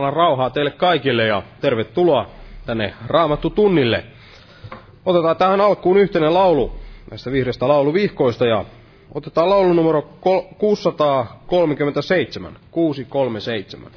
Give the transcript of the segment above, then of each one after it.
Jumalan rauhaa teille kaikille ja tervetuloa tänne Raamattu tunnille. Otetaan tähän alkuun yhteinen laulu näistä vihreistä lauluvihkoista ja otetaan laulu numero 637. 637.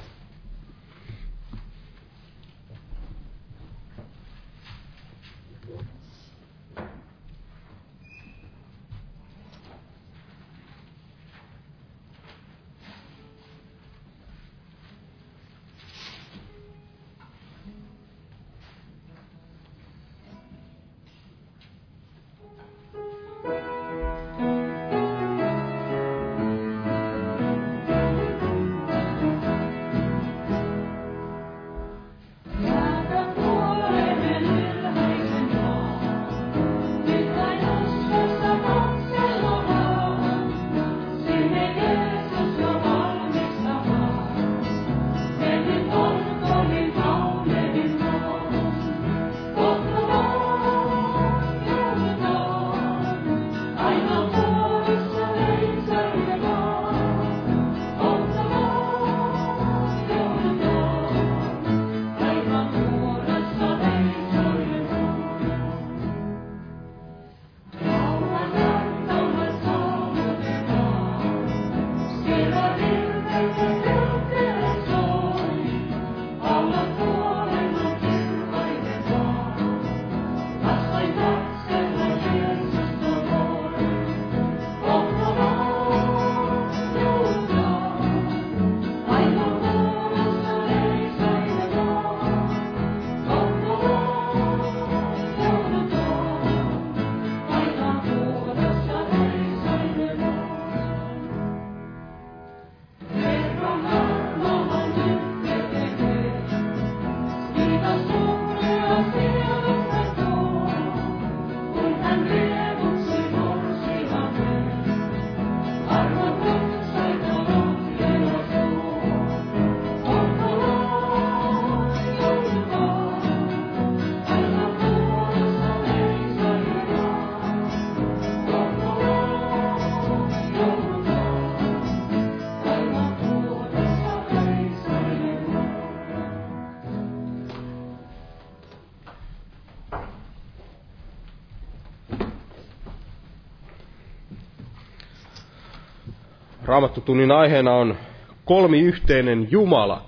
Raamattutunnin aiheena on kolmiyhteinen Jumala.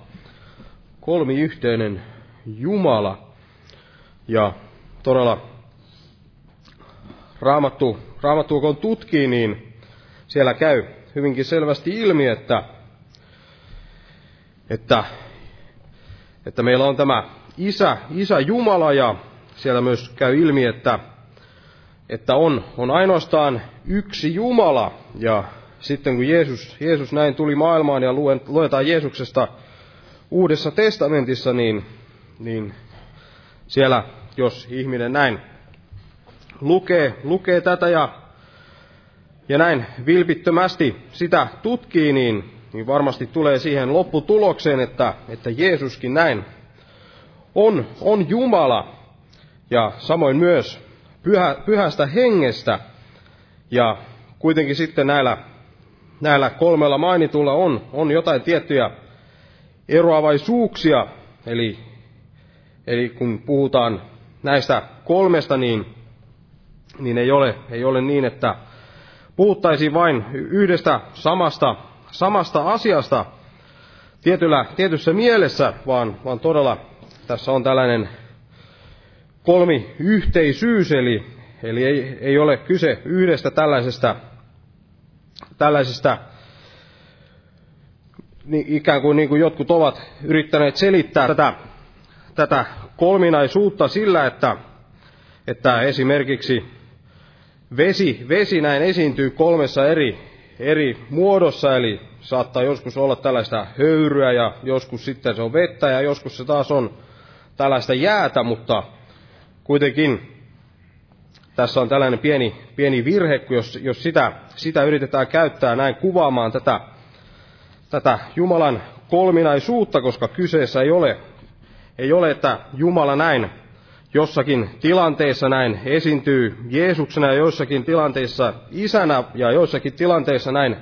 Kolmiyhteinen Jumala. Ja todella Raamattu, Raamattu kun tutkii, niin siellä käy hyvinkin selvästi ilmi, että, että, että meillä on tämä Isä, Isä Jumala ja siellä myös käy ilmi, että, että on, on ainoastaan yksi Jumala ja sitten kun Jeesus, Jeesus näin tuli maailmaan ja luetaan Jeesuksesta Uudessa testamentissa, niin, niin siellä, jos ihminen näin lukee, lukee tätä ja, ja näin vilpittömästi sitä tutkii, niin, niin varmasti tulee siihen lopputulokseen, että, että Jeesuskin näin on, on Jumala ja samoin myös pyhä, pyhästä hengestä. Ja kuitenkin sitten näillä näillä kolmella mainitulla on, on jotain tiettyjä eroavaisuuksia. Eli, eli kun puhutaan näistä kolmesta, niin, niin ei, ole, ei ole niin, että puhuttaisiin vain yhdestä samasta, samasta asiasta tietyllä, tietyssä mielessä, vaan, vaan todella tässä on tällainen kolmi yhteisyys, eli, eli ei, ei ole kyse yhdestä tällaisesta tällaisista niin ikään kuin, niin kuin jotkut ovat yrittäneet selittää tätä, tätä kolminaisuutta sillä, että, että esimerkiksi vesi, vesi näin esiintyy kolmessa eri, eri muodossa, eli saattaa joskus olla tällaista höyryä ja joskus sitten se on vettä ja joskus se taas on tällaista jäätä, mutta kuitenkin tässä on tällainen pieni, pieni virhe, jos, jos sitä, sitä yritetään käyttää näin kuvaamaan tätä, tätä Jumalan kolminaisuutta, koska kyseessä ei ole, ei ole, että Jumala näin jossakin tilanteessa näin esiintyy Jeesuksena ja joissakin tilanteissa isänä ja joissakin tilanteissa näin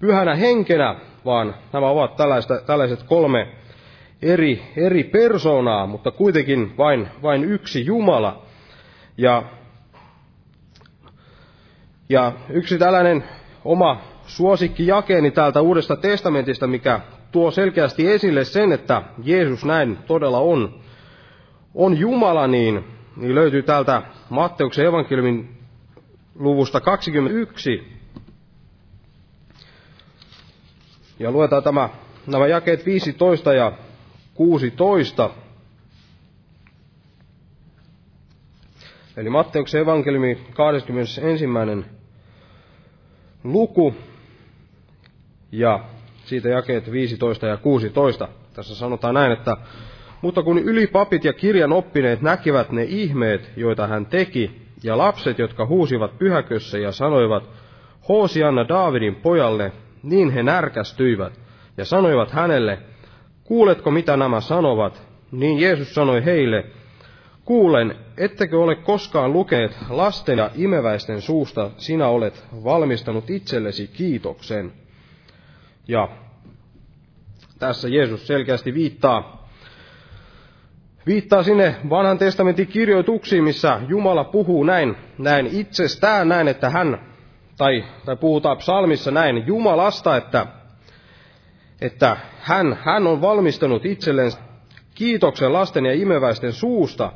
pyhänä henkenä, vaan nämä ovat tällaiset kolme eri, eri persoonaa, mutta kuitenkin vain, vain yksi Jumala. Ja, ja yksi tällainen oma suosikkijakeeni täältä Uudesta testamentista, mikä tuo selkeästi esille sen, että Jeesus näin todella on, on Jumala, niin, niin löytyy täältä Matteuksen evankeliumin luvusta 21. Ja luetaan tämä, nämä jakeet 15 ja 16. Eli Matteuksen evankeliumi 21. luku ja siitä jakeet 15 ja 16. Tässä sanotaan näin, että mutta kun ylipapit ja kirjan oppineet näkivät ne ihmeet, joita hän teki, ja lapset, jotka huusivat pyhäkössä ja sanoivat, Hoosianna Daavidin pojalle, niin he närkästyivät, ja sanoivat hänelle, kuuletko mitä nämä sanovat? Niin Jeesus sanoi heille, kuulen, ettekö ole koskaan lukeet lasten ja imeväisten suusta, sinä olet valmistanut itsellesi kiitoksen. Ja tässä Jeesus selkeästi viittaa, viittaa sinne vanhan testamentin kirjoituksiin, missä Jumala puhuu näin, näin itsestään, näin, että hän, tai, tai puhutaan psalmissa näin Jumalasta, että, että hän, hän on valmistanut itselleen kiitoksen lasten ja imeväisten suusta,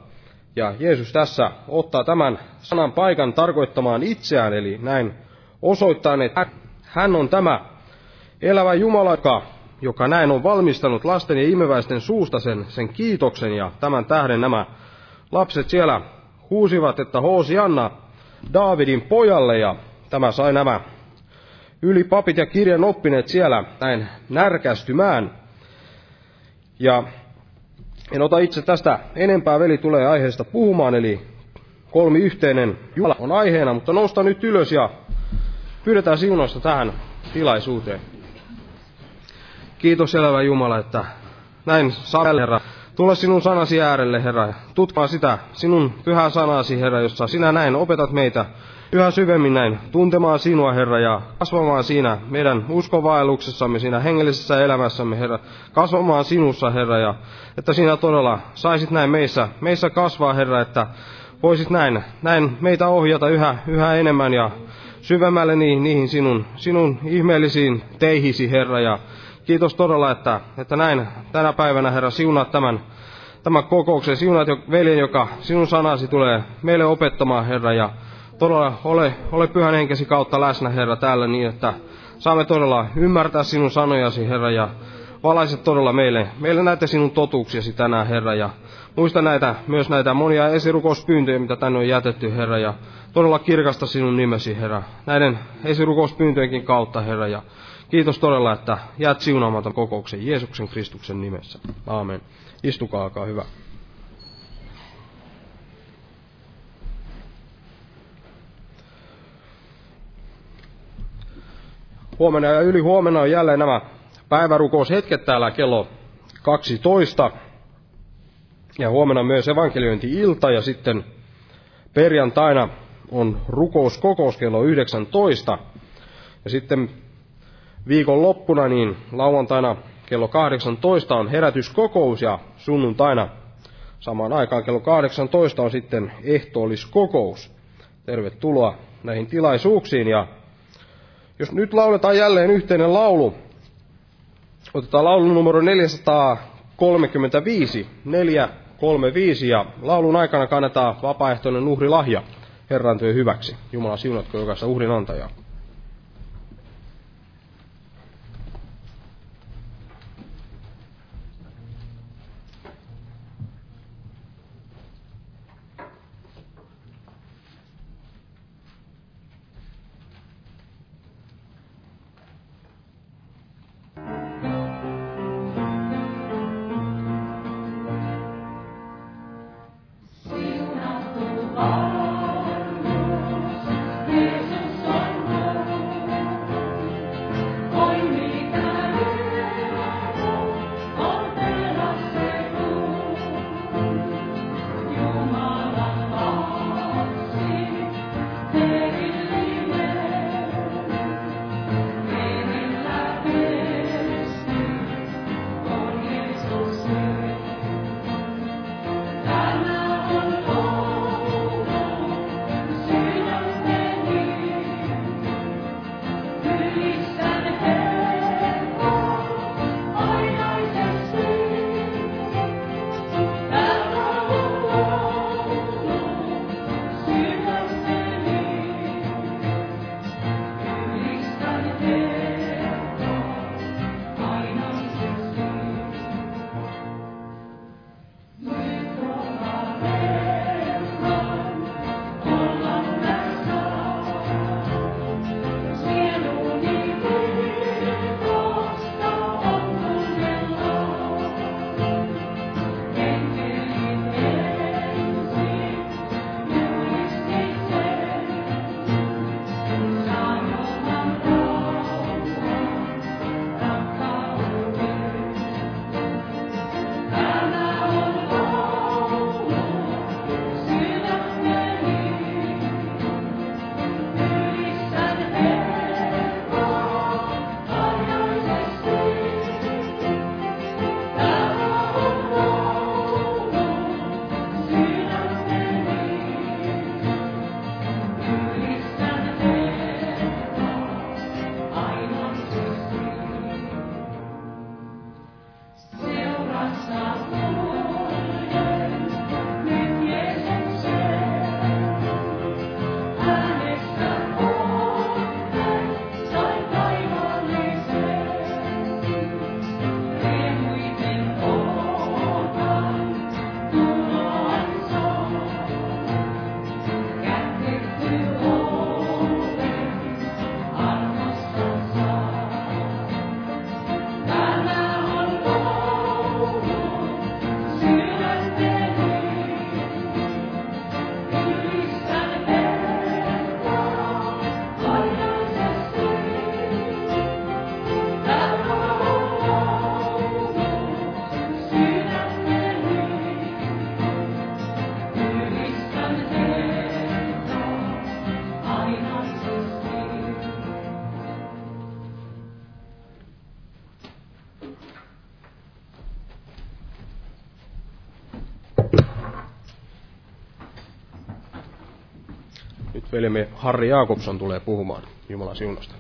ja Jeesus tässä ottaa tämän sanan paikan tarkoittamaan itseään, eli näin osoittaa, että hän on tämä elävä Jumala, joka, näin on valmistanut lasten ja imeväisten suusta sen, sen kiitoksen, ja tämän tähden nämä lapset siellä huusivat, että hoosi Anna Daavidin pojalle, ja tämä sai nämä ylipapit ja kirjan oppineet siellä näin närkästymään. Ja en ota itse tästä enempää, veli tulee aiheesta puhumaan, eli kolmi yhteinen. Jumala on aiheena, mutta nousta nyt ylös ja pyydetään siunosta tähän tilaisuuteen. Kiitos elävä Jumala, että näin saa Herra. Tulla sinun sanasi äärelle, Herra, tutkaa sitä sinun pyhää sanasi, Herra, jossa sinä näin opetat meitä yhä syvemmin näin tuntemaan sinua, Herra, ja kasvamaan siinä meidän uskonvaelluksessamme, siinä hengellisessä elämässämme, Herra, kasvamaan sinussa, Herra, ja että sinä todella saisit näin meissä, meissä kasvaa, Herra, että voisit näin, näin meitä ohjata yhä, yhä enemmän ja syvemmälle niihin, niihin sinun, sinun ihmeellisiin teihisi, Herra, ja kiitos todella, että, että näin tänä päivänä, Herra, siunaat tämän, tämän kokouksen, siunaat jo veljen, joka sinun sanasi tulee meille opettamaan, Herra, ja todella ole, ole pyhän henkesi kautta läsnä, Herra, täällä niin, että saamme todella ymmärtää sinun sanojasi, Herra, ja valaiset todella meille, meille näitä sinun totuuksiasi tänään, Herra, ja muista näitä, myös näitä monia esirukouspyyntöjä, mitä tänne on jätetty, Herra, ja todella kirkasta sinun nimesi, Herra, näiden esirukouspyyntöjenkin kautta, Herra, ja kiitos todella, että jäät siunaamaton kokouksen Jeesuksen Kristuksen nimessä. Aamen. Istukaa, hyvä. Huomenna ja yli huomenna on jälleen nämä päivärukoushetket täällä kello 12. Ja huomenna myös evankeliointi-ilta ja sitten perjantaina on rukouskokous kello 19. Ja sitten viikon loppuna niin lauantaina kello 18 on herätyskokous ja sunnuntaina samaan aikaan kello 18 on sitten ehtoolliskokous. Tervetuloa näihin tilaisuuksiin ja jos nyt lauletaan jälleen yhteinen laulu, otetaan laulu numero 435, 435 ja laulun aikana kannetaan vapaaehtoinen uhrilahja Herran työ hyväksi. Jumala siunatko jokaista uhrin antajaa. Veljemme Harri Jaakobson tulee puhumaan Jumalan siunosta.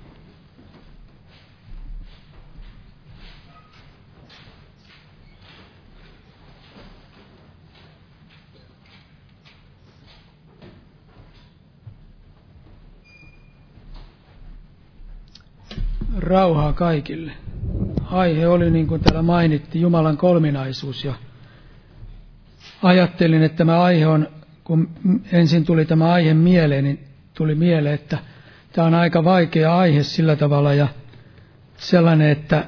Rauhaa kaikille. Aihe oli, niin kuin täällä mainittiin, Jumalan kolminaisuus. Ja ajattelin, että tämä aihe on, kun ensin tuli tämä aihe mieleen, niin tuli mieleen, että tämä on aika vaikea aihe sillä tavalla ja sellainen, että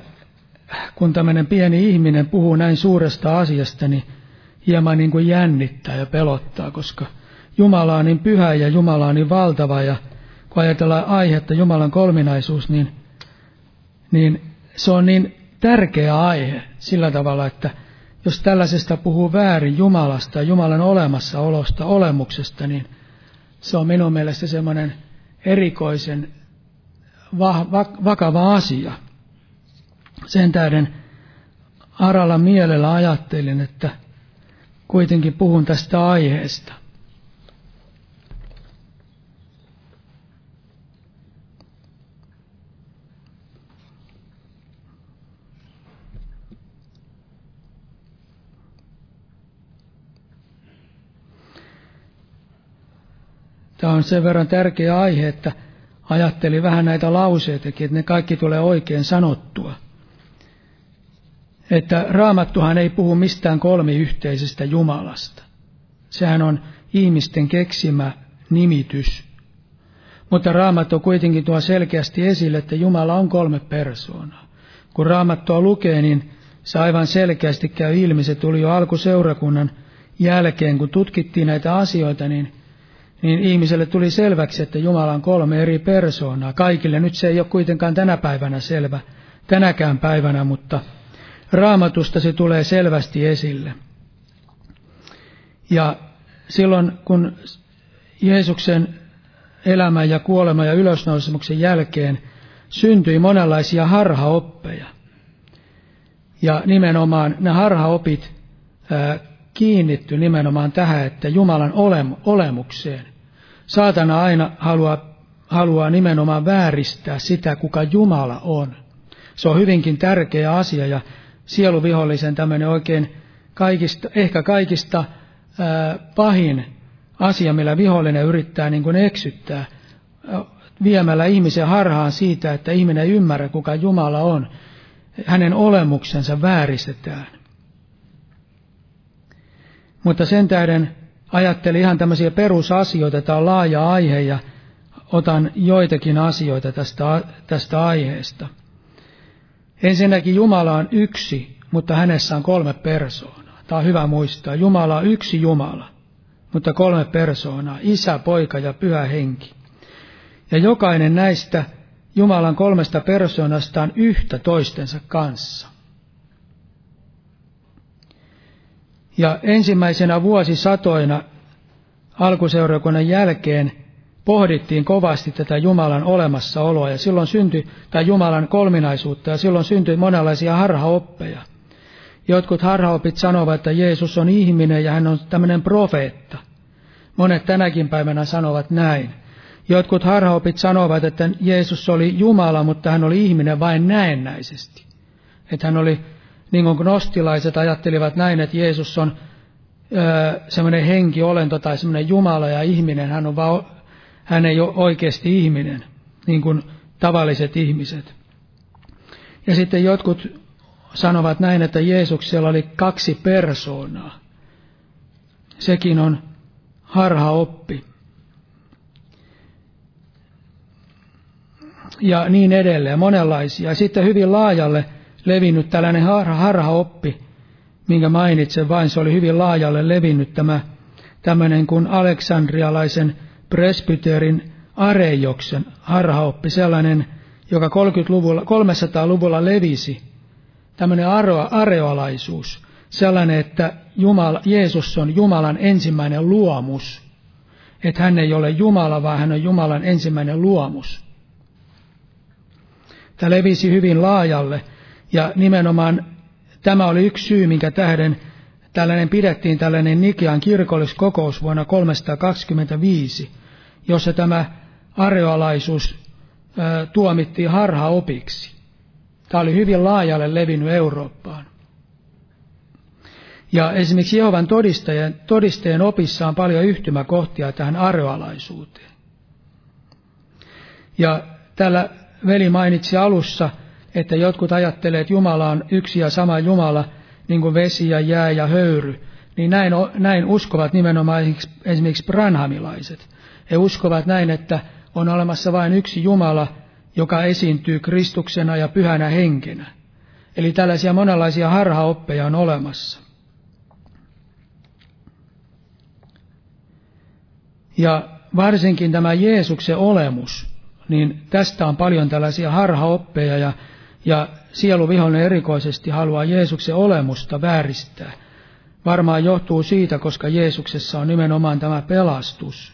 kun tämmöinen pieni ihminen puhuu näin suuresta asiasta, niin hieman niin kuin jännittää ja pelottaa, koska Jumala on niin pyhä ja Jumala on niin valtava ja kun ajatellaan aihetta Jumalan kolminaisuus, niin niin se on niin tärkeä aihe sillä tavalla, että jos tällaisesta puhuu väärin Jumalasta, Jumalan olemassaolosta, olemuksesta, niin se on minun mielestä semmoinen erikoisen va- va- vakava asia. Sen tähden aralla mielellä ajattelin, että kuitenkin puhun tästä aiheesta – Tämä on sen verran tärkeä aihe, että ajattelin vähän näitä lauseitakin, että ne kaikki tulee oikein sanottua. Että raamattuhan ei puhu mistään kolmiyhteisestä Jumalasta. Sehän on ihmisten keksimä nimitys. Mutta raamattu kuitenkin tuo selkeästi esille, että Jumala on kolme persoonaa. Kun raamattua lukee, niin se aivan selkeästi käy ilmi. Se tuli jo alkuseurakunnan jälkeen, kun tutkittiin näitä asioita, niin niin ihmiselle tuli selväksi, että Jumala on kolme eri persoonaa. Kaikille nyt se ei ole kuitenkaan tänä päivänä selvä, tänäkään päivänä, mutta raamatusta se tulee selvästi esille. Ja silloin kun Jeesuksen elämän ja kuoleman ja ylösnousemuksen jälkeen syntyi monenlaisia harhaoppeja. Ja nimenomaan ne harhaopit kiinnitty nimenomaan tähän, että Jumalan olemukseen. Saatana aina haluaa, haluaa nimenomaan vääristää sitä, kuka Jumala on. Se on hyvinkin tärkeä asia ja sieluvihollisen tämmöinen oikein kaikista, ehkä kaikista ää, pahin asia, millä vihollinen yrittää niin kuin eksyttää, viemällä ihmisen harhaan siitä, että ihminen ei ymmärrä, kuka Jumala on. Hänen olemuksensa vääristetään. Mutta sen tähden ajattelin ihan tämmöisiä perusasioita, tämä on laaja aihe ja otan joitakin asioita tästä, tästä aiheesta. Ensinnäkin Jumala on yksi, mutta hänessä on kolme persoonaa. Tämä on hyvä muistaa. Jumala on yksi Jumala, mutta kolme persoonaa. Isä, poika ja pyhä henki. Ja jokainen näistä Jumalan kolmesta persoonasta on yhtä toistensa kanssa. Ja ensimmäisenä vuosisatoina alkuseurakunnan jälkeen pohdittiin kovasti tätä Jumalan olemassaoloa ja silloin syntyi, tai Jumalan kolminaisuutta ja silloin syntyi monenlaisia harhaoppeja. Jotkut harhaopit sanovat, että Jeesus on ihminen ja hän on tämmöinen profeetta. Monet tänäkin päivänä sanovat näin. Jotkut harhaopit sanovat, että Jeesus oli Jumala, mutta hän oli ihminen vain näennäisesti. Että hän oli niin kuin gnostilaiset ajattelivat näin, että Jeesus on semmoinen henkiolento tai semmoinen Jumala ja ihminen, hän, on vaan, hän ei ole oikeasti ihminen, niin kuin tavalliset ihmiset. Ja sitten jotkut sanovat näin, että Jeesuksella oli kaksi persoonaa. Sekin on harha oppi. Ja niin edelleen, monenlaisia. Ja sitten hyvin laajalle levinnyt tällainen harha, harha oppi, minkä mainitsen vain, se oli hyvin laajalle levinnyt tämä tämmöinen kuin aleksandrialaisen presbyterin Arejoksen harhaoppi, sellainen, joka 30-luvulla, 300-luvulla levisi, tämmöinen areolaisuus, sellainen, että Jumala, Jeesus on Jumalan ensimmäinen luomus, että hän ei ole Jumala, vaan hän on Jumalan ensimmäinen luomus. Tämä levisi hyvin laajalle, ja nimenomaan tämä oli yksi syy, minkä tähden tällainen pidettiin tällainen Nikean kirkolliskokous vuonna 325. jossa tämä areolaisuus tuomittiin harhaopiksi. Tämä oli hyvin laajalle levinnyt Eurooppaan. Ja esimerkiksi Jehovan todistajien, todistajien opissa on paljon yhtymäkohtia tähän areolaisuuteen. Ja tällä veli mainitsi alussa, että jotkut ajattelee, että Jumala on yksi ja sama Jumala, niin kuin vesi ja jää ja höyry, niin näin, näin uskovat nimenomaan esimerkiksi branhamilaiset. He uskovat näin, että on olemassa vain yksi Jumala, joka esiintyy Kristuksena ja pyhänä henkenä. Eli tällaisia monenlaisia harhaoppeja on olemassa. Ja varsinkin tämä Jeesuksen olemus, niin tästä on paljon tällaisia harhaoppeja ja, ja sieluvihollinen erikoisesti haluaa Jeesuksen olemusta vääristää. Varmaan johtuu siitä, koska Jeesuksessa on nimenomaan tämä pelastus.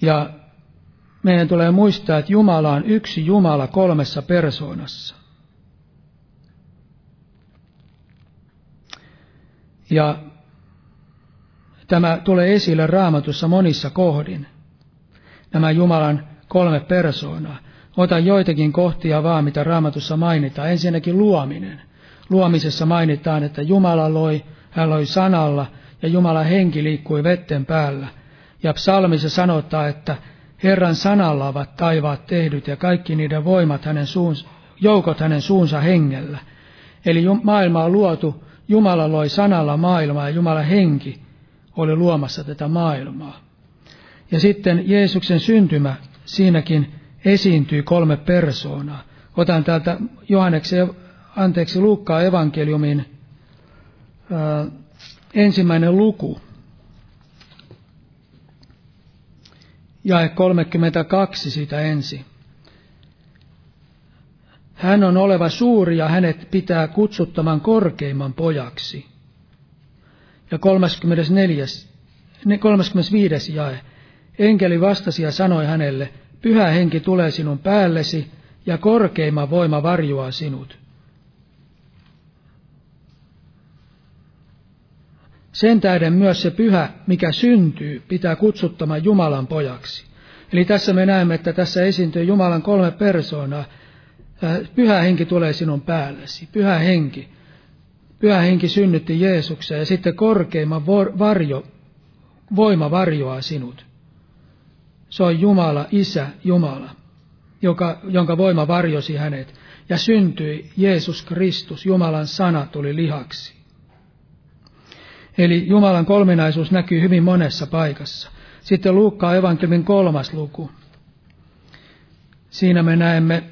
Ja meidän tulee muistaa, että Jumala on yksi Jumala kolmessa persoonassa. Ja tämä tulee esille raamatussa monissa kohdin. Nämä Jumalan kolme persoonaa. Otan joitakin kohtia vaan, mitä raamatussa mainitaan. Ensinnäkin luominen. Luomisessa mainitaan, että Jumala loi, hän loi sanalla ja Jumala henki liikkui vetten päällä. Ja psalmissa sanotaan, että Herran sanalla ovat taivaat tehdyt ja kaikki niiden voimat hänen suunsa, joukot hänen suunsa hengellä. Eli maailma on luotu, Jumala loi sanalla maailmaa ja Jumala henki oli luomassa tätä maailmaa. Ja sitten Jeesuksen syntymä, siinäkin esiintyy kolme persoonaa. Otan täältä Johanneksen, anteeksi, Luukkaa evankeliumin ää, ensimmäinen luku. Jae 32 siitä ensi. Hän on oleva suuri ja hänet pitää kutsuttaman korkeimman pojaksi. Ja 34, 35 jae. Enkeli vastasi ja sanoi hänelle, Pyhä henki tulee sinun päällesi ja korkeimman voima varjoaa sinut. Sen tähden myös se pyhä, mikä syntyy, pitää kutsuttamaan Jumalan pojaksi. Eli tässä me näemme, että tässä esiintyy Jumalan kolme persoonaa. Pyhä henki tulee sinun päällesi. Pyhä henki. Pyhä henki synnytti Jeesuksen ja sitten korkeimman varjo, voima varjoaa sinut. Se on Jumala, Isä, Jumala, joka, jonka voima varjosi hänet. Ja syntyi Jeesus Kristus, Jumalan sana tuli lihaksi. Eli Jumalan kolminaisuus näkyy hyvin monessa paikassa. Sitten Luukkaa evankeliumin kolmas luku. Siinä me näemme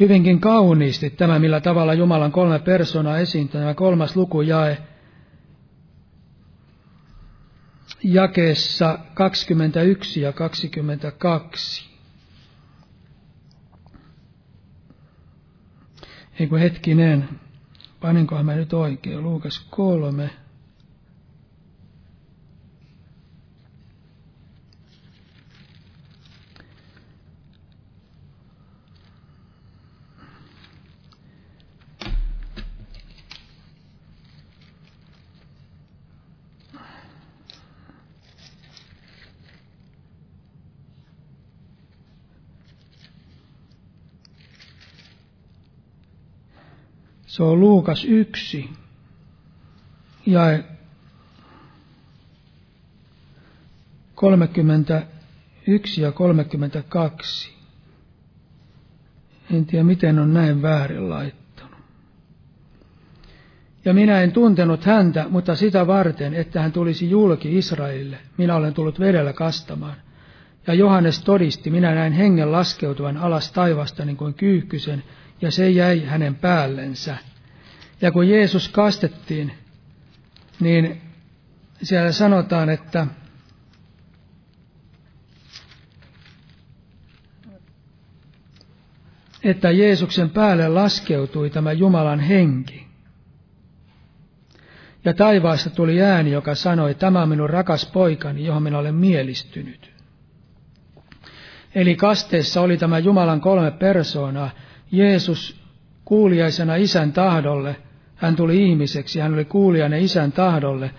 hyvinkin kauniisti tämä, millä tavalla Jumalan kolme persoonaa esiintyy. Tämä kolmas luku jae jakeessa 21 ja 22. Ei kun hetkinen, paninkohan mä nyt oikein, Luukas kolme. Se on Luukas 1, jae 31 ja 32. En tiedä, miten on näin väärin laittanut. Ja minä en tuntenut häntä, mutta sitä varten, että hän tulisi julki Israelille. Minä olen tullut vedellä kastamaan. Ja Johannes todisti, minä näin hengen laskeutuvan alas taivasta niin kuin kyyhkysen, ja se jäi hänen päällensä. Ja kun Jeesus kastettiin, niin siellä sanotaan, että että Jeesuksen päälle laskeutui tämä Jumalan henki. Ja taivaasta tuli ääni, joka sanoi, tämä on minun rakas poikani, johon minä olen mielistynyt. Eli kasteessa oli tämä Jumalan kolme persoonaa, Jeesus kuuliaisena isän tahdolle, hän tuli ihmiseksi, hän oli kuulijainen isän tahdolle.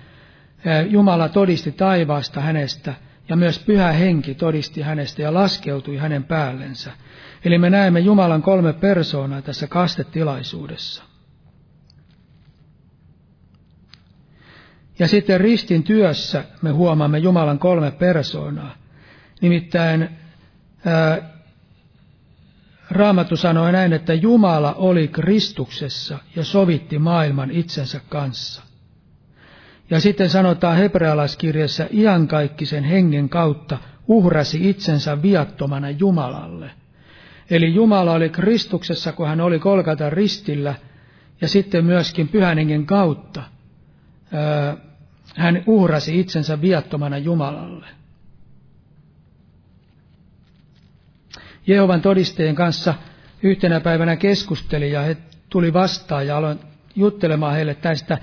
Jumala todisti taivaasta hänestä ja myös pyhä henki todisti hänestä ja laskeutui hänen päällensä. Eli me näemme Jumalan kolme persoonaa tässä kastetilaisuudessa. Ja sitten ristin työssä me huomaamme Jumalan kolme persoonaa. Nimittäin Raamattu sanoi näin, että Jumala oli Kristuksessa ja sovitti maailman itsensä kanssa. Ja sitten sanotaan hebrealaiskirjassa iankaikkisen hengen kautta uhrasi itsensä viattomana Jumalalle. Eli Jumala oli Kristuksessa, kun hän oli kolkata ristillä, ja sitten myöskin pyhän hengen kautta hän uhrasi itsensä viattomana Jumalalle. Jehovan todisteen kanssa yhtenä päivänä keskustelin ja he tuli vastaan ja aloin juttelemaan heille tästä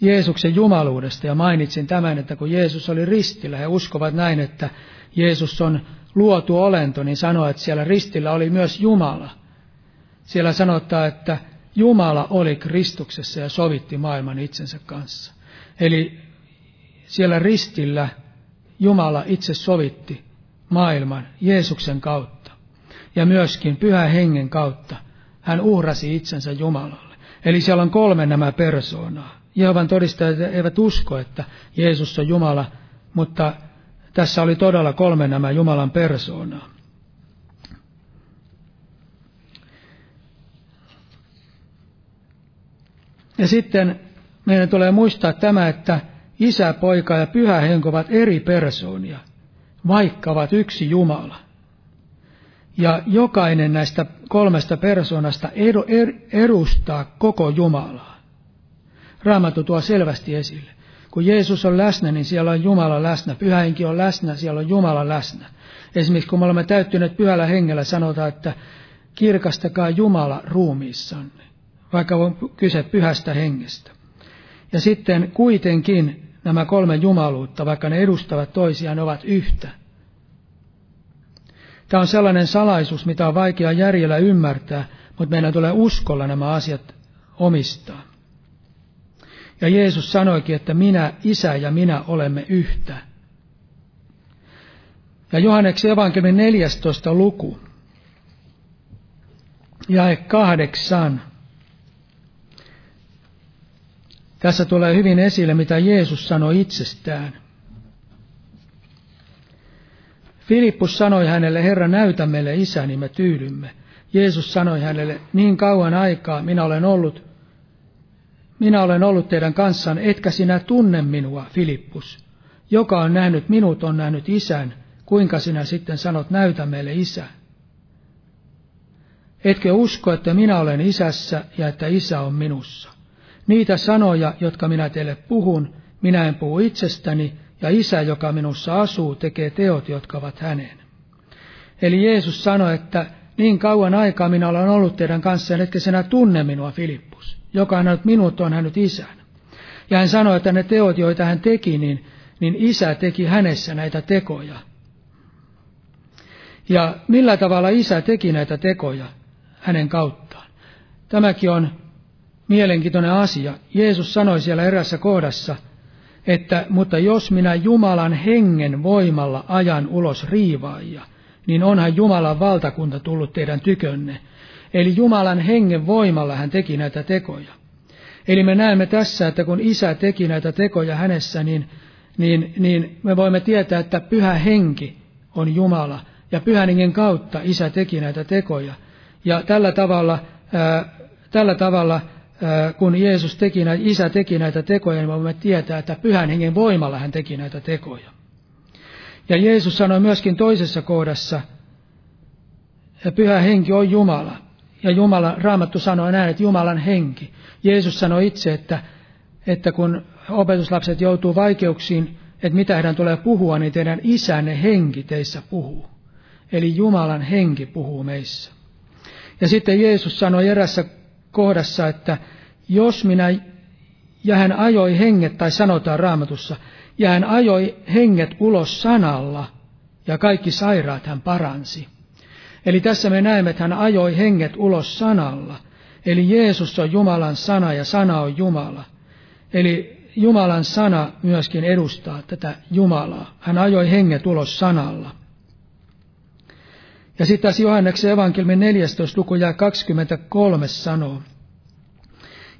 Jeesuksen jumaluudesta ja mainitsin tämän, että kun Jeesus oli ristillä, he uskovat näin, että Jeesus on luotu olento, niin sanoi, että siellä ristillä oli myös Jumala. Siellä sanotaan, että Jumala oli Kristuksessa ja sovitti maailman itsensä kanssa. Eli siellä ristillä Jumala itse sovitti maailman Jeesuksen kautta ja myöskin pyhän hengen kautta. Hän uhrasi itsensä Jumalalle. Eli siellä on kolme nämä persoonaa. Jehovan todistajat eivät usko, että Jeesus on Jumala, mutta tässä oli todella kolme nämä Jumalan persoonaa. Ja sitten meidän tulee muistaa tämä, että isä, poika ja pyhä henko ovat eri persoonia, vaikka ovat yksi Jumala. Ja jokainen näistä kolmesta persoonasta er, edustaa koko Jumalaa. Raamattu tuo selvästi esille. Kun Jeesus on läsnä, niin siellä on Jumala läsnä. Pyhä henki on läsnä, siellä on Jumala läsnä. Esimerkiksi kun me olemme täyttyneet pyhällä hengellä, sanotaan, että kirkastakaa Jumala ruumiissanne, vaikka on kyse pyhästä hengestä. Ja sitten kuitenkin nämä kolme jumaluutta, vaikka ne edustavat toisiaan, ovat yhtä. Tämä on sellainen salaisuus, mitä on vaikea järjellä ymmärtää, mutta meidän tulee uskolla nämä asiat omistaa. Ja Jeesus sanoikin, että minä, isä ja minä olemme yhtä. Ja Johanneksen evankeliumin 14. luku, jae kahdeksan. Tässä tulee hyvin esille, mitä Jeesus sanoi itsestään. Filippus sanoi hänelle, Herra, näytä meille isä, niin me tyydymme. Jeesus sanoi hänelle, niin kauan aikaa minä olen ollut, minä olen ollut teidän kanssaan, etkä sinä tunne minua, Filippus. Joka on nähnyt minut, on nähnyt isän. Kuinka sinä sitten sanot, näytä meille isä? Etkö usko, että minä olen isässä ja että isä on minussa? Niitä sanoja, jotka minä teille puhun, minä en puhu itsestäni, ja isä, joka minussa asuu, tekee teot, jotka ovat hänen. Eli Jeesus sanoi, että niin kauan aikaa minä olen ollut teidän kanssa, etkä sinä tunne minua, Filippus. Joka on nähnyt minut, on hänyt isän. Ja hän sanoi, että ne teot, joita hän teki, niin, niin isä teki hänessä näitä tekoja. Ja millä tavalla isä teki näitä tekoja hänen kauttaan? Tämäkin on mielenkiintoinen asia. Jeesus sanoi siellä erässä kohdassa, että mutta jos minä Jumalan hengen voimalla ajan ulos riivaajia, niin onhan Jumalan valtakunta tullut teidän tykönne. Eli Jumalan hengen voimalla hän teki näitä tekoja. Eli me näemme tässä, että kun isä teki näitä tekoja hänessä, niin, niin, niin me voimme tietää, että pyhä henki on Jumala. Ja pyhän hengen kautta isä teki näitä tekoja. Ja tällä tavalla, ää, tällä tavalla kun Jeesus teki näitä, isä teki näitä tekoja, niin me voimme tietää, että pyhän hengen voimalla hän teki näitä tekoja. Ja Jeesus sanoi myöskin toisessa kohdassa, että pyhä henki on Jumala. Ja Jumala, Raamattu sanoi näin, että Jumalan henki. Jeesus sanoi itse, että, että kun opetuslapset joutuu vaikeuksiin, että mitä heidän tulee puhua, niin teidän isänne henki teissä puhuu. Eli Jumalan henki puhuu meissä. Ja sitten Jeesus sanoi erässä kohdassa, että jos minä, ja hän ajoi henget, tai sanotaan raamatussa, ja hän ajoi henget ulos sanalla, ja kaikki sairaat hän paransi. Eli tässä me näemme, että hän ajoi henget ulos sanalla. Eli Jeesus on Jumalan sana ja sana on Jumala. Eli Jumalan sana myöskin edustaa tätä Jumalaa. Hän ajoi henget ulos sanalla. Ja sitten taas Johanneksen evankelmin 14. luku ja 23 sanoo.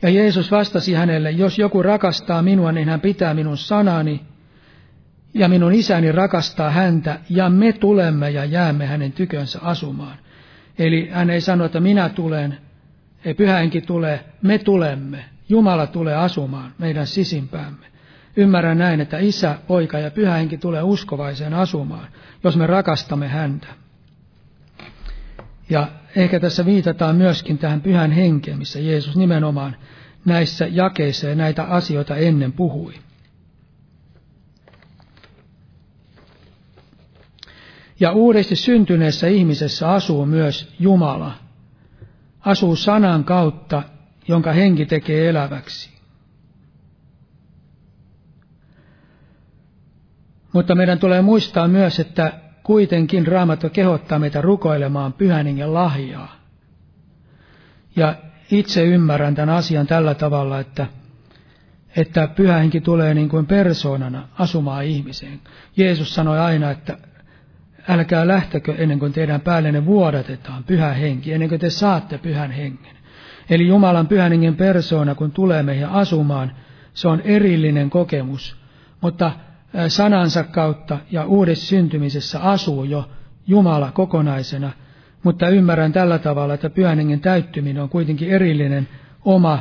Ja Jeesus vastasi hänelle, jos joku rakastaa minua, niin hän pitää minun sanani, ja minun isäni rakastaa häntä, ja me tulemme ja jäämme hänen tykönsä asumaan. Eli hän ei sano, että minä tulen, ei pyhähenki tulee, me tulemme. Jumala tulee asumaan meidän sisimpäämme. Ymmärrän näin, että isä, poika ja pyhähenki tulee uskovaiseen asumaan, jos me rakastamme häntä. Ja ehkä tässä viitataan myöskin tähän pyhän henkeen, missä Jeesus nimenomaan näissä jakeissa ja näitä asioita ennen puhui. Ja uudesti syntyneessä ihmisessä asuu myös Jumala. Asuu sanan kautta, jonka henki tekee eläväksi. Mutta meidän tulee muistaa myös, että kuitenkin Raamattu kehottaa meitä rukoilemaan pyhän hengen lahjaa. Ja itse ymmärrän tämän asian tällä tavalla, että, että pyhä henki tulee niin kuin persoonana asumaan ihmiseen. Jeesus sanoi aina, että älkää lähtekö ennen kuin teidän päällenne vuodatetaan pyhä henki, ennen kuin te saatte pyhän hengen. Eli Jumalan pyhän hengen persoona, kun tulee meihin asumaan, se on erillinen kokemus, mutta sanansa kautta ja uudessa syntymisessä asuu jo Jumala kokonaisena, mutta ymmärrän tällä tavalla, että pyhän hengen täyttyminen on kuitenkin erillinen oma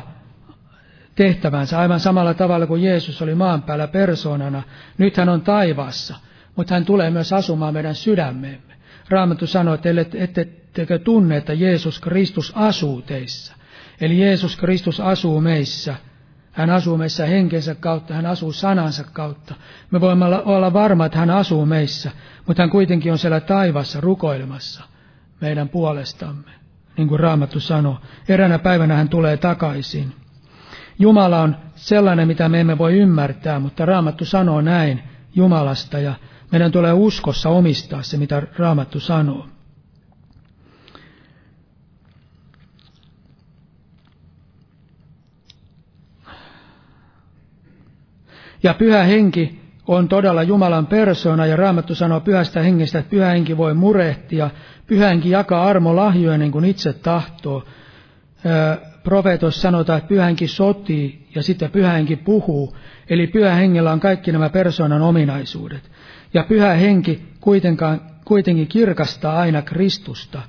tehtävänsä, aivan samalla tavalla kuin Jeesus oli maan päällä persoonana. Nyt hän on taivaassa, mutta hän tulee myös asumaan meidän sydämeemme. Raamattu sanoo, että ettekö tunne, että Jeesus Kristus asuu teissä. Eli Jeesus Kristus asuu meissä – hän asuu meissä henkensä kautta, hän asuu sanansa kautta. Me voimme olla varma, että hän asuu meissä, mutta hän kuitenkin on siellä taivassa rukoilemassa meidän puolestamme. Niin kuin Raamattu sanoo, eräänä päivänä hän tulee takaisin. Jumala on sellainen, mitä me emme voi ymmärtää, mutta Raamattu sanoo näin Jumalasta ja meidän tulee uskossa omistaa se, mitä Raamattu sanoo. Ja pyhä henki on todella Jumalan persona ja Raamattu sanoo pyhästä hengestä, että pyhä henki voi murehtia, pyhä henki jakaa armo lahjoja niin kuin itse tahtoo. Profeetos sanotaan, että pyhä henki sotii ja sitten pyhä henki puhuu, eli pyhä hengellä on kaikki nämä persoonan ominaisuudet. Ja pyhä henki kuitenkaan, kuitenkin kirkastaa aina Kristusta.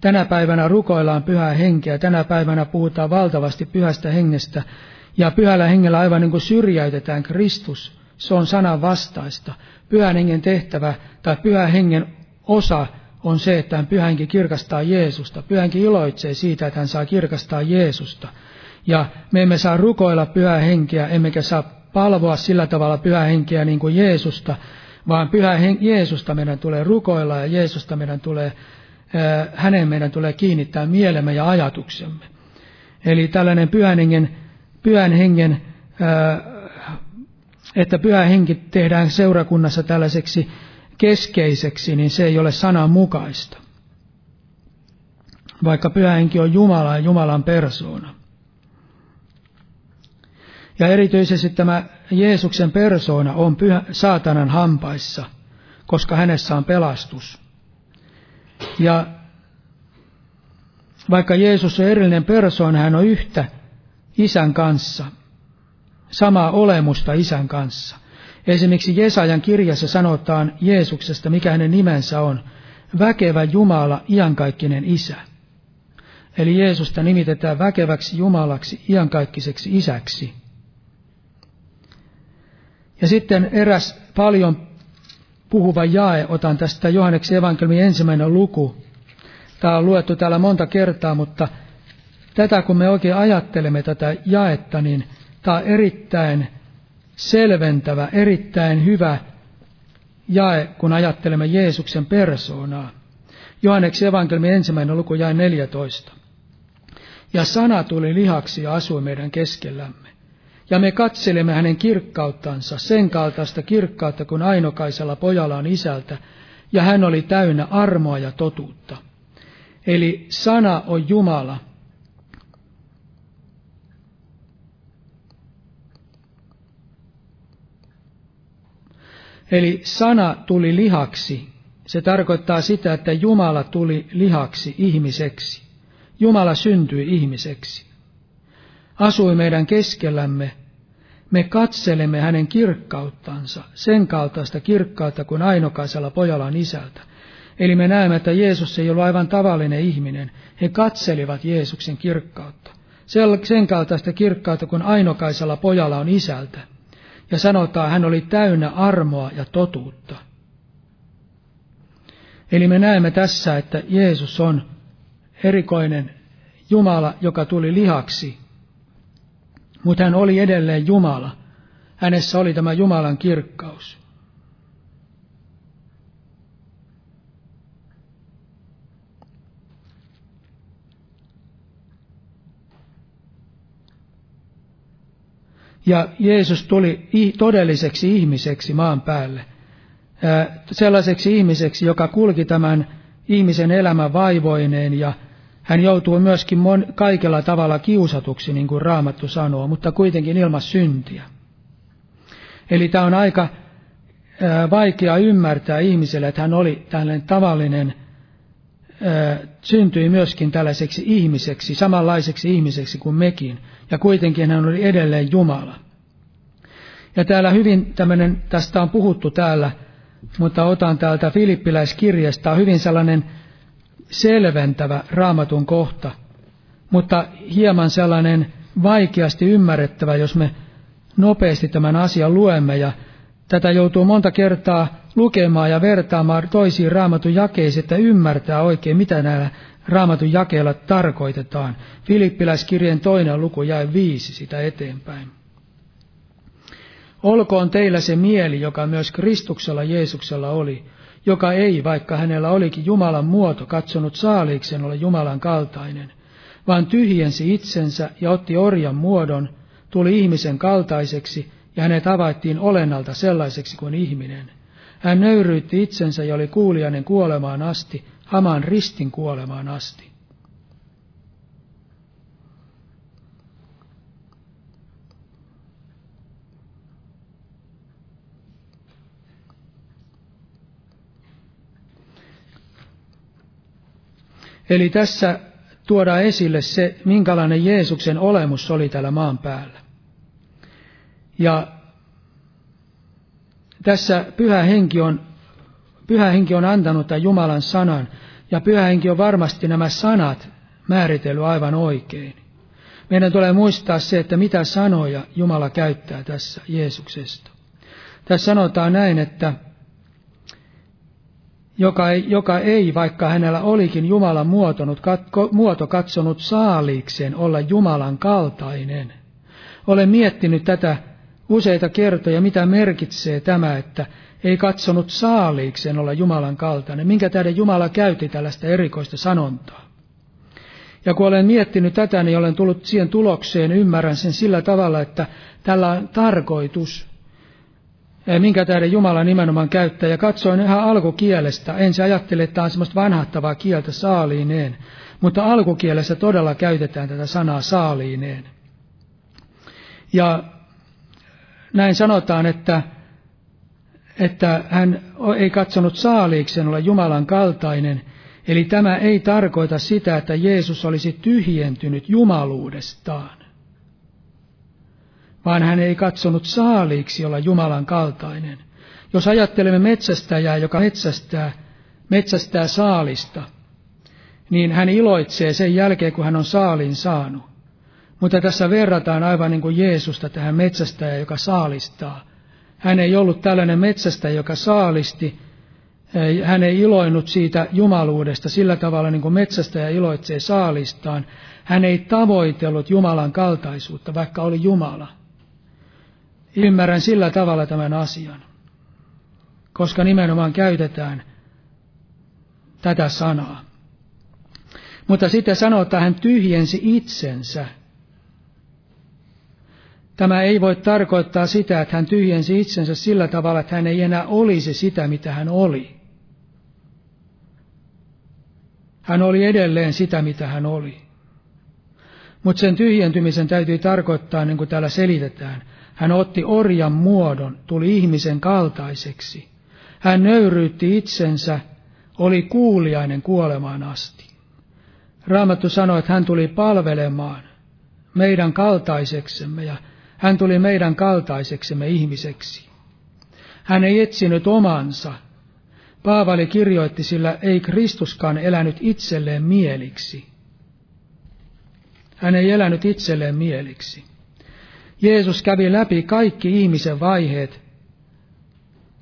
Tänä päivänä rukoillaan pyhää henkeä, tänä päivänä puhutaan valtavasti pyhästä hengestä, ja pyhällä hengellä aivan niin kuin syrjäytetään Kristus. Se on sanan vastaista. Pyhän hengen tehtävä tai pyhän hengen osa on se, että hän pyhänkin kirkastaa Jeesusta. Pyhänkin iloitsee siitä, että hän saa kirkastaa Jeesusta. Ja me emme saa rukoilla pyhää henkeä, emmekä saa palvoa sillä tavalla pyhää henkeä niin kuin Jeesusta, vaan pyhä hen- Jeesusta meidän tulee rukoilla ja Jeesusta meidän tulee, hänen meidän tulee kiinnittää mielemme ja ajatuksemme. Eli tällainen pyhän hengen pyhän hengen, että pyhä henki tehdään seurakunnassa tällaiseksi keskeiseksi, niin se ei ole sanan mukaista. Vaikka pyhä henki on Jumala ja Jumalan persoona. Ja erityisesti tämä Jeesuksen persoona on pyhä, saatanan hampaissa, koska hänessä on pelastus. Ja vaikka Jeesus on erillinen persoona, hän on yhtä isän kanssa, samaa olemusta isän kanssa. Esimerkiksi Jesajan kirjassa sanotaan Jeesuksesta, mikä hänen nimensä on, väkevä Jumala, iankaikkinen isä. Eli Jeesusta nimitetään väkeväksi Jumalaksi, iankaikkiseksi isäksi. Ja sitten eräs paljon puhuva jae, otan tästä Johanneksen evankelmin ensimmäinen luku. Tämä on luettu täällä monta kertaa, mutta tätä kun me oikein ajattelemme tätä jaetta, niin tämä on erittäin selventävä, erittäin hyvä jae, kun ajattelemme Jeesuksen persoonaa. Johanneksen evankelmin ensimmäinen luku jäi 14. Ja sana tuli lihaksi ja asui meidän keskellämme. Ja me katselemme hänen kirkkauttansa, sen kaltaista kirkkautta kuin ainokaisella pojalla on isältä, ja hän oli täynnä armoa ja totuutta. Eli sana on Jumala, Eli sana tuli lihaksi. Se tarkoittaa sitä, että Jumala tuli lihaksi ihmiseksi. Jumala syntyi ihmiseksi. Asui meidän keskellämme. Me katselemme hänen kirkkauttansa, sen kaltaista kirkkautta kuin ainokaisella pojalla on isältä. Eli me näemme, että Jeesus ei ollut aivan tavallinen ihminen. He katselivat Jeesuksen kirkkautta. Sen kaltaista kirkkautta kuin ainokaisella pojalla on isältä. Ja sanotaan, hän oli täynnä armoa ja totuutta. Eli me näemme tässä, että Jeesus on erikoinen Jumala, joka tuli lihaksi, mutta hän oli edelleen Jumala. Hänessä oli tämä Jumalan kirkkaus. Ja Jeesus tuli todelliseksi ihmiseksi maan päälle. Sellaiseksi ihmiseksi, joka kulki tämän ihmisen elämän vaivoineen ja hän joutuu myöskin mon, kaikella tavalla kiusatuksi, niin kuin Raamattu sanoo, mutta kuitenkin ilman syntiä. Eli tämä on aika vaikea ymmärtää ihmiselle, että hän oli tällainen tavallinen, syntyi myöskin tällaiseksi ihmiseksi, samanlaiseksi ihmiseksi kuin mekin, ja kuitenkin hän oli edelleen Jumala. Ja täällä hyvin tämmöinen, tästä on puhuttu täällä, mutta otan täältä Filippiläiskirjasta, hyvin sellainen selventävä raamatun kohta, mutta hieman sellainen vaikeasti ymmärrettävä, jos me nopeasti tämän asian luemme. Ja tätä joutuu monta kertaa lukemaan ja vertaamaan toisiin raamatun jakeisiin, että ymmärtää oikein, mitä näillä raamatun jakeilla tarkoitetaan. Filippiläiskirjeen toinen luku jäi viisi sitä eteenpäin. Olkoon teillä se mieli, joka myös Kristuksella Jeesuksella oli, joka ei, vaikka hänellä olikin Jumalan muoto, katsonut saaliiksen olla Jumalan kaltainen, vaan tyhjensi itsensä ja otti orjan muodon, tuli ihmisen kaltaiseksi ja hänet havaittiin olennalta sellaiseksi kuin ihminen. Hän nöyryytti itsensä ja oli kuulijainen kuolemaan asti, hamaan ristin kuolemaan asti. Eli tässä tuodaan esille se, minkälainen Jeesuksen olemus oli täällä maan päällä. Ja tässä pyhä henki on, pyhä henki on antanut tämän Jumalan sanan, ja pyhä henki on varmasti nämä sanat määritellyt aivan oikein. Meidän tulee muistaa se, että mitä sanoja Jumala käyttää tässä Jeesuksesta. Tässä sanotaan näin, että joka ei, joka ei, vaikka hänellä olikin Jumalan muotonut, kat, muoto katsonut saaliikseen olla Jumalan kaltainen. Olen miettinyt tätä useita kertoja, mitä merkitsee tämä, että ei katsonut saaliikseen olla Jumalan kaltainen. Minkä tähden Jumala käytti tällaista erikoista sanontaa. Ja kun olen miettinyt tätä, niin olen tullut siihen tulokseen, ymmärrän sen sillä tavalla, että tällä on tarkoitus minkä tähden Jumala nimenomaan käyttää. Ja katsoin ihan alkukielestä. Ensin ajattelin, että tämä on semmoista vanhahtavaa kieltä saaliineen. Mutta alkukielessä todella käytetään tätä sanaa saaliineen. Ja näin sanotaan, että, että hän ei katsonut saaliiksen olla Jumalan kaltainen. Eli tämä ei tarkoita sitä, että Jeesus olisi tyhjentynyt jumaluudestaan vaan hän ei katsonut saaliiksi olla Jumalan kaltainen. Jos ajattelemme metsästäjää, joka metsästää, metsästää saalista, niin hän iloitsee sen jälkeen, kun hän on saaliin saanut. Mutta tässä verrataan aivan niin kuin Jeesusta tähän metsästäjään, joka saalistaa. Hän ei ollut tällainen metsästäjä, joka saalisti. Hän ei iloinut siitä jumaluudesta sillä tavalla, niin kuin metsästäjä iloitsee saalistaan. Hän ei tavoitellut Jumalan kaltaisuutta, vaikka oli Jumala. Ymmärrän sillä tavalla tämän asian, koska nimenomaan käytetään tätä sanaa. Mutta sitten sanoo, että hän tyhjensi itsensä. Tämä ei voi tarkoittaa sitä, että hän tyhjensi itsensä sillä tavalla, että hän ei enää olisi sitä, mitä hän oli. Hän oli edelleen sitä, mitä hän oli. Mutta sen tyhjentymisen täytyy tarkoittaa, niin kuin täällä selitetään, Hän otti orjan muodon, tuli ihmisen kaltaiseksi. Hän nöyryytti itsensä, oli kuuliainen kuolemaan asti. Raamattu sanoi, että hän tuli palvelemaan meidän kaltaiseksemme ja hän tuli meidän kaltaiseksemme ihmiseksi. Hän ei etsinyt omansa. Paavali kirjoitti, sillä ei Kristuskaan elänyt itselleen mieliksi. Hän ei elänyt itselleen mieliksi. Jeesus kävi läpi kaikki ihmisen vaiheet,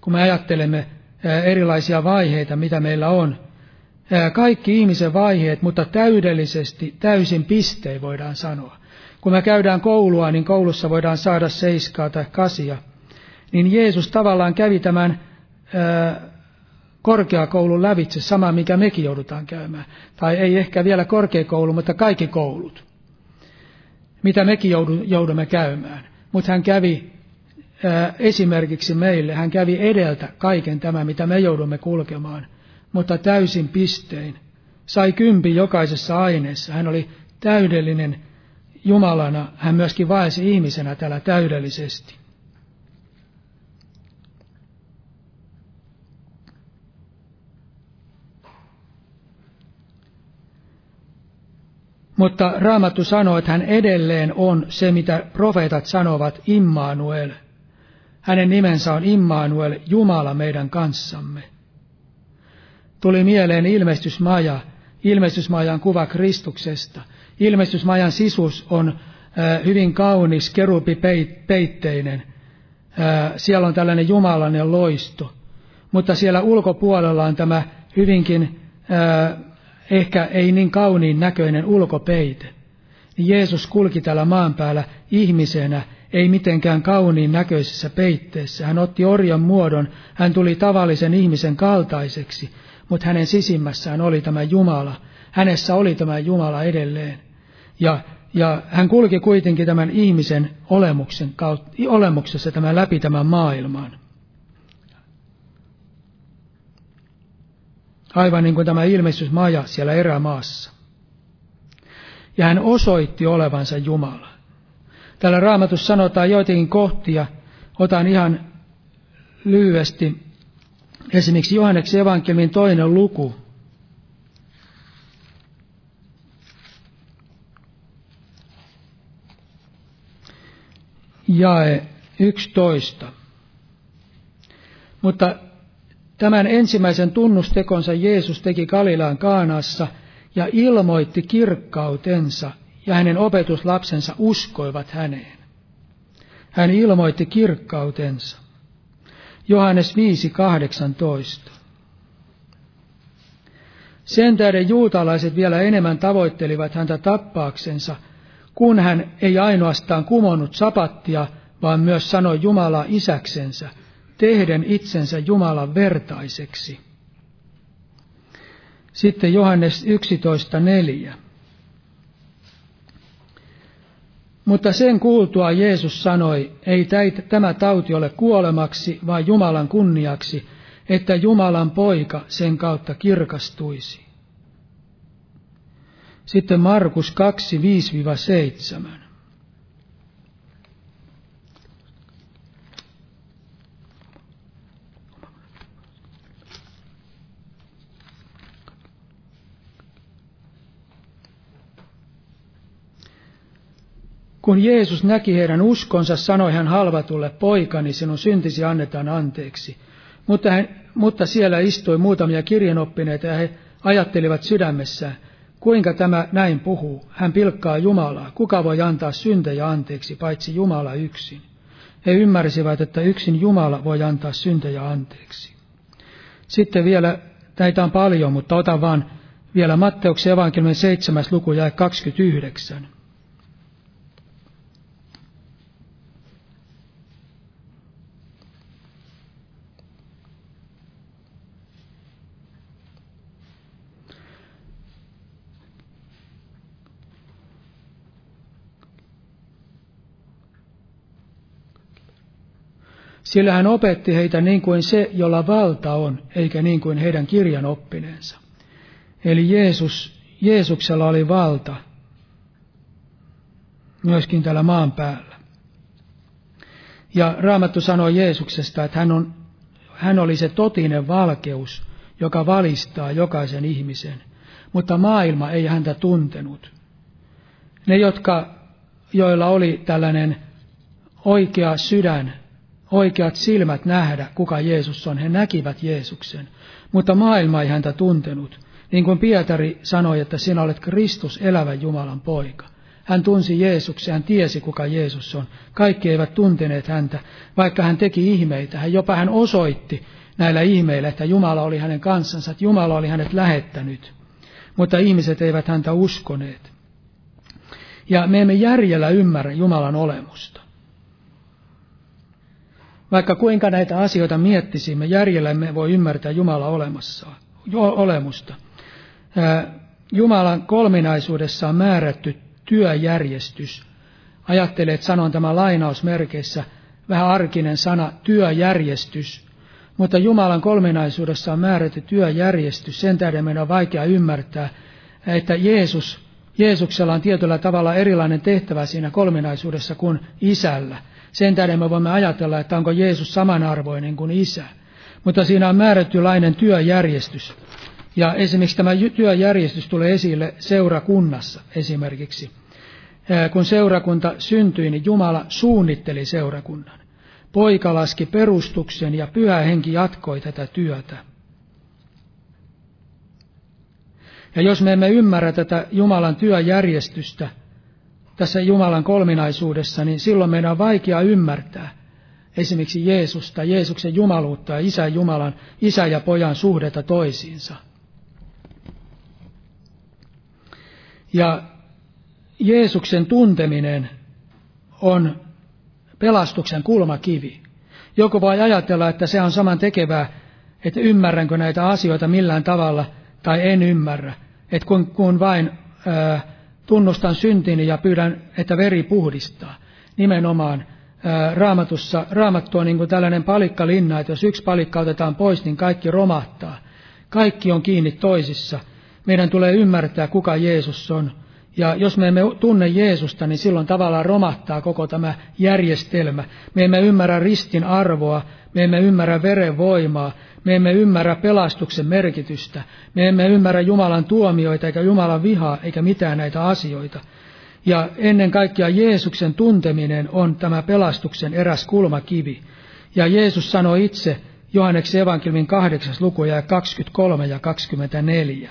kun me ajattelemme erilaisia vaiheita, mitä meillä on. Kaikki ihmisen vaiheet, mutta täydellisesti, täysin pistein voidaan sanoa. Kun me käydään koulua, niin koulussa voidaan saada seiskaa tai kasia. Niin Jeesus tavallaan kävi tämän ää, korkeakoulun lävitse, sama mikä mekin joudutaan käymään. Tai ei ehkä vielä korkeakoulu, mutta kaikki koulut, mitä mekin joudumme käymään. Mutta hän kävi esimerkiksi meille, hän kävi edeltä kaiken tämä, mitä me joudumme kulkemaan, mutta täysin pistein. Sai kympi jokaisessa aineessa. Hän oli täydellinen Jumalana hän myöskin vaelsi ihmisenä täällä täydellisesti. Mutta Raamattu sanoo, että hän edelleen on se, mitä profeetat sanovat, Immanuel. Hänen nimensä on Immanuel, Jumala meidän kanssamme. Tuli mieleen ilmestysmaja, ilmestysmajan kuva Kristuksesta – Ilmestysmajan sisus on hyvin kaunis kerubipeitteinen. Siellä on tällainen jumalainen loisto. Mutta siellä ulkopuolella on tämä hyvinkin ehkä ei niin kauniin näköinen ulkopeite. Jeesus kulki täällä maan päällä ihmisenä, ei mitenkään kauniin näköisessä peitteessä. Hän otti orjan muodon, hän tuli tavallisen ihmisen kaltaiseksi, mutta hänen sisimmässään oli tämä Jumala. Hänessä oli tämä Jumala edelleen. Ja, ja hän kulki kuitenkin tämän ihmisen olemuksen kautta, olemuksessa tämän läpi tämän maailman. Aivan niin kuin tämä ilmestysmaja siellä erämaassa. Ja hän osoitti olevansa Jumala. Täällä raamatussa sanotaan joitakin kohtia, otan ihan lyhyesti. Esimerkiksi Johanneksen evankeliumin toinen luku, jae 11. Mutta tämän ensimmäisen tunnustekonsa Jeesus teki Galilaan Kaanassa ja ilmoitti kirkkautensa, ja hänen opetuslapsensa uskoivat häneen. Hän ilmoitti kirkkautensa. Johannes 5.18. Sen tähden juutalaiset vielä enemmän tavoittelivat häntä tappaaksensa, kun hän ei ainoastaan kumonnut sapattia, vaan myös sanoi Jumalaa isäksensä, tehden itsensä Jumalan vertaiseksi. Sitten Johannes 11.4. Mutta sen kuultua Jeesus sanoi, ei tämä tauti ole kuolemaksi, vaan Jumalan kunniaksi, että Jumalan poika sen kautta kirkastuisi. Sitten Markus 2, 5-7. Kun Jeesus näki heidän uskonsa, sanoi hän halvatulle, poikani, sinun syntisi annetaan anteeksi. Mutta, hän, mutta siellä istui muutamia kirjanoppineita ja he ajattelivat sydämessään, Kuinka tämä näin puhuu? Hän pilkkaa Jumalaa. Kuka voi antaa syntejä anteeksi, paitsi Jumala yksin? He ymmärsivät, että yksin Jumala voi antaa syntejä anteeksi. Sitten vielä, näitä on paljon, mutta otan vaan vielä Matteuksen evankeliumin 7. luku ja 29. sillä hän opetti heitä niin kuin se, jolla valta on, eikä niin kuin heidän kirjan oppineensa. Eli Jeesus, Jeesuksella oli valta myöskin täällä maan päällä. Ja Raamattu sanoo Jeesuksesta, että hän, on, hän oli se totinen valkeus, joka valistaa jokaisen ihmisen. Mutta maailma ei häntä tuntenut. Ne, jotka, joilla oli tällainen oikea sydän, oikeat silmät nähdä, kuka Jeesus on, he näkivät Jeesuksen. Mutta maailma ei häntä tuntenut. Niin kuin Pietari sanoi, että sinä olet Kristus, elävä Jumalan poika. Hän tunsi Jeesuksen, hän tiesi kuka Jeesus on. Kaikki eivät tunteneet häntä, vaikka hän teki ihmeitä. Hän jopa hän osoitti näillä ihmeillä, että Jumala oli hänen kanssansa, että Jumala oli hänet lähettänyt. Mutta ihmiset eivät häntä uskoneet. Ja me emme järjellä ymmärrä Jumalan olemusta. Vaikka kuinka näitä asioita miettisimme, järjellä emme voi ymmärtää Jumalan olemassa, olemusta. Jumalan kolminaisuudessa on määrätty työjärjestys. Ajattelee, että sanon tämä lainausmerkeissä vähän arkinen sana työjärjestys. Mutta Jumalan kolminaisuudessa on määrätty työjärjestys. Sen tähden meidän on vaikea ymmärtää, että Jeesus, Jeesuksella on tietyllä tavalla erilainen tehtävä siinä kolminaisuudessa kuin isällä. Sen tähden me voimme ajatella, että onko Jeesus samanarvoinen kuin isä. Mutta siinä on määrättylainen työjärjestys. Ja esimerkiksi tämä työjärjestys tulee esille seurakunnassa esimerkiksi. Kun seurakunta syntyi, niin Jumala suunnitteli seurakunnan. Poika laski perustuksen ja pyhä henki jatkoi tätä työtä. Ja jos me emme ymmärrä tätä Jumalan työjärjestystä tässä Jumalan kolminaisuudessa, niin silloin meidän on vaikea ymmärtää esimerkiksi Jeesusta, Jeesuksen jumaluutta ja isän Jumalan, isä ja pojan suhdetta toisiinsa. Ja Jeesuksen tunteminen on pelastuksen kulmakivi. Joku voi ajatella, että se on saman tekevää, että ymmärränkö näitä asioita millään tavalla tai en ymmärrä. Että kun, kun vain ää, tunnustan syntini ja pyydän, että veri puhdistaa. Nimenomaan raamatussa, raamattu on niin kuin tällainen palikkalinna, että jos yksi palikka otetaan pois, niin kaikki romahtaa. Kaikki on kiinni toisissa. Meidän tulee ymmärtää, kuka Jeesus on ja jos me emme tunne Jeesusta, niin silloin tavallaan romahtaa koko tämä järjestelmä. Me emme ymmärrä ristin arvoa, me emme ymmärrä veren voimaa, me emme ymmärrä pelastuksen merkitystä, me emme ymmärrä Jumalan tuomioita eikä Jumalan vihaa eikä mitään näitä asioita. Ja ennen kaikkea Jeesuksen tunteminen on tämä pelastuksen eräs kulmakivi. Ja Jeesus sanoi itse Johanneksen evankelmin kahdeksas luku ja 23 ja 24.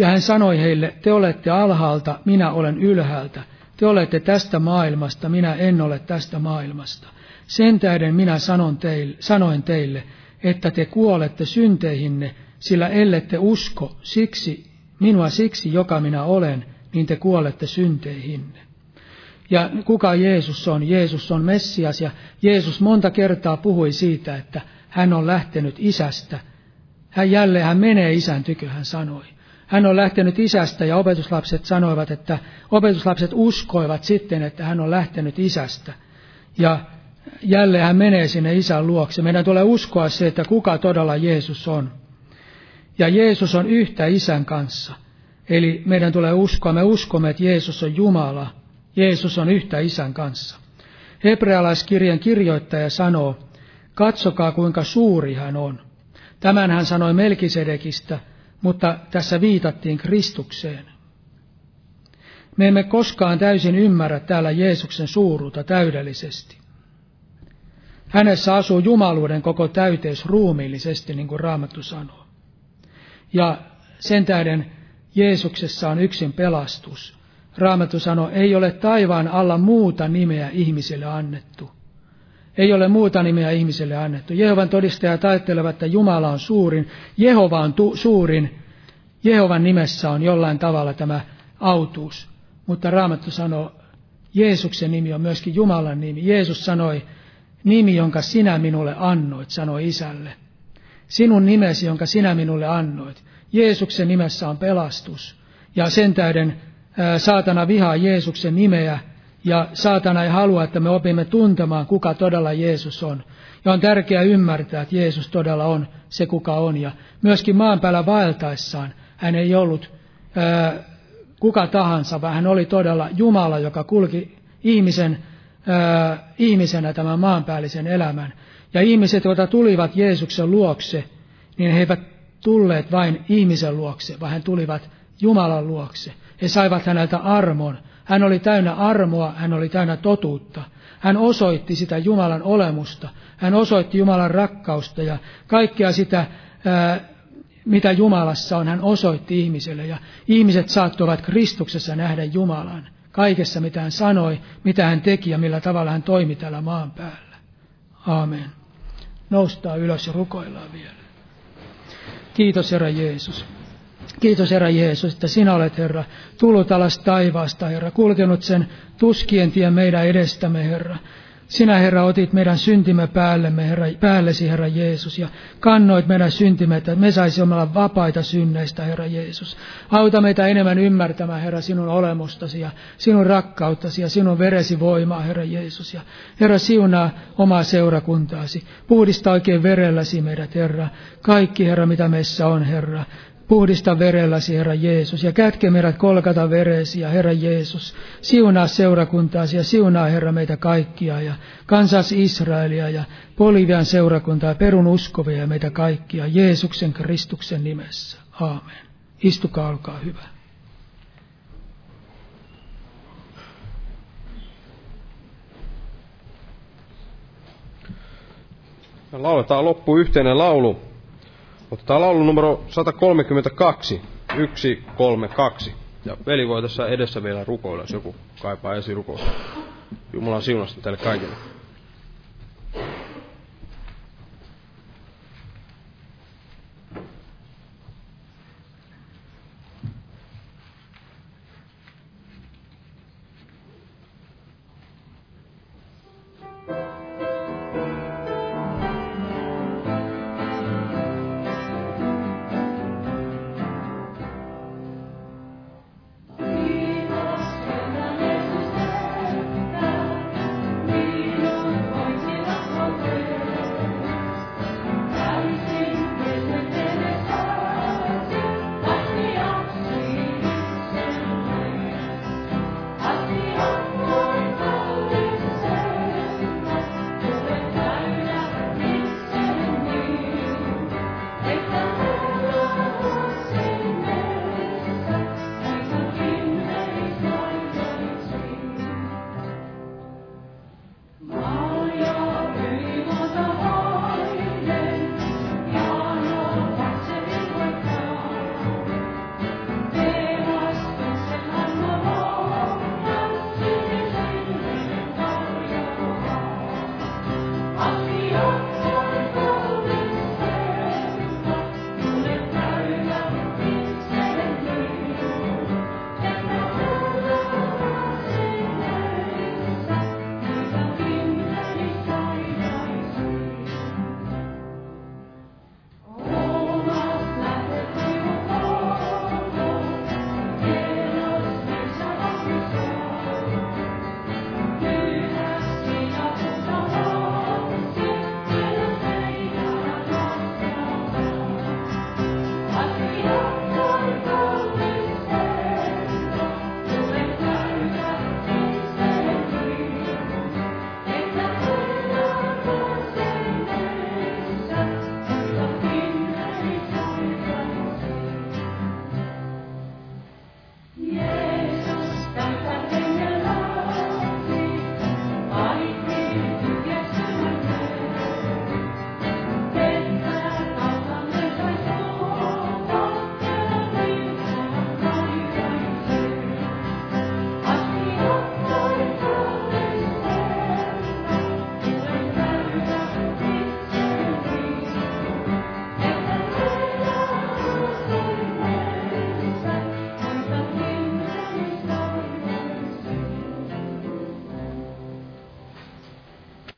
Ja hän sanoi heille, te olette alhaalta, minä olen ylhäältä. Te olette tästä maailmasta, minä en ole tästä maailmasta. Sen tähden minä sanon teille, sanoin teille, että te kuolette synteihinne, sillä ellette usko siksi, minua siksi, joka minä olen, niin te kuolette synteihinne. Ja kuka Jeesus on? Jeesus on Messias ja Jeesus monta kertaa puhui siitä, että hän on lähtenyt isästä. Hän jälleen, hän menee isän tykö, hän sanoi. Hän on lähtenyt isästä ja opetuslapset sanoivat, että opetuslapset uskoivat sitten, että hän on lähtenyt isästä. Ja jälleen hän menee sinne isän luokse. Meidän tulee uskoa se, että kuka todella Jeesus on. Ja Jeesus on yhtä isän kanssa. Eli meidän tulee uskoa, me uskomme, että Jeesus on Jumala. Jeesus on yhtä isän kanssa. Hebrealaiskirjan kirjoittaja sanoo, katsokaa kuinka suuri hän on. Tämän hän sanoi Melkisedekistä, mutta tässä viitattiin Kristukseen. Me emme koskaan täysin ymmärrä täällä Jeesuksen suuruutta täydellisesti. Hänessä asuu jumaluuden koko täyteys ruumiillisesti, niin kuin Raamattu sanoo. Ja sen tähden Jeesuksessa on yksin pelastus. Raamattu sanoo, ei ole taivaan alla muuta nimeä ihmisille annettu. Ei ole muuta nimeä ihmisille annettu. Jehovan todistajat ajattelevat, että Jumala on suurin. Jehova on tu- suurin. Jehovan nimessä on jollain tavalla tämä autuus. Mutta Raamattu sanoo, Jeesuksen nimi on myöskin Jumalan nimi. Jeesus sanoi, nimi, jonka sinä minulle annoit, sanoi isälle. Sinun nimesi, jonka sinä minulle annoit. Jeesuksen nimessä on pelastus. Ja sen tähden saatana vihaa Jeesuksen nimeä Ja saatana ei halua, että me opimme tuntemaan, kuka todella Jeesus on. Ja on tärkeää ymmärtää, että Jeesus todella on se, kuka on. Ja myöskin maan päällä vaeltaessaan hän ei ollut ää, kuka tahansa, vaan hän oli todella Jumala, joka kulki ihmisen, ää, ihmisenä tämän maanpäällisen elämän. Ja ihmiset, joita tulivat Jeesuksen luokse, niin he eivät tulleet vain ihmisen luokse, vaan he tulivat Jumalan luokse. He saivat häneltä armon. Hän oli täynnä armoa, hän oli täynnä totuutta. Hän osoitti sitä Jumalan olemusta. Hän osoitti Jumalan rakkausta ja kaikkea sitä, mitä Jumalassa on, hän osoitti ihmiselle. Ja ihmiset saattoivat Kristuksessa nähdä Jumalan kaikessa, mitä hän sanoi, mitä hän teki ja millä tavalla hän toimi täällä maan päällä. Aamen. Noustaa ylös ja rukoillaan vielä. Kiitos Herra Jeesus. Kiitos Herra Jeesus, että sinä olet Herra tullut alas taivaasta, Herra, kulkenut sen tuskien tien meidän edestämme, Herra. Sinä, Herra, otit meidän syntimme päällemme, Herra, päällesi, Herra Jeesus, ja kannoit meidän syntimme, että me saisimme olla vapaita synneistä, Herra Jeesus. Auta meitä enemmän ymmärtämään, Herra, sinun olemustasi ja sinun rakkauttasi ja sinun veresi voimaa, Herra Jeesus. Ja Herra, siunaa omaa seurakuntaasi. Puhdista oikein verelläsi meidät, Herra. Kaikki, Herra, mitä meissä on, Herra. Puhdista verelläsi, Herra Jeesus, ja kätke meidät kolkata veresi, ja Herra Jeesus, siunaa seurakuntaasi ja siunaa, Herra, meitä kaikkia, ja kansas Israelia, ja Bolivian seurakuntaa, perun uskovia ja meitä kaikkia, Jeesuksen Kristuksen nimessä. Aamen. Istukaa, olkaa hyvä. Lauletaan loppu yhteinen laulu. Otetaan laulu numero 132, 132. Ja veli voi tässä edessä vielä rukoilla, jos joku kaipaa esirukousta. Jumalan siunasta teille kaikille.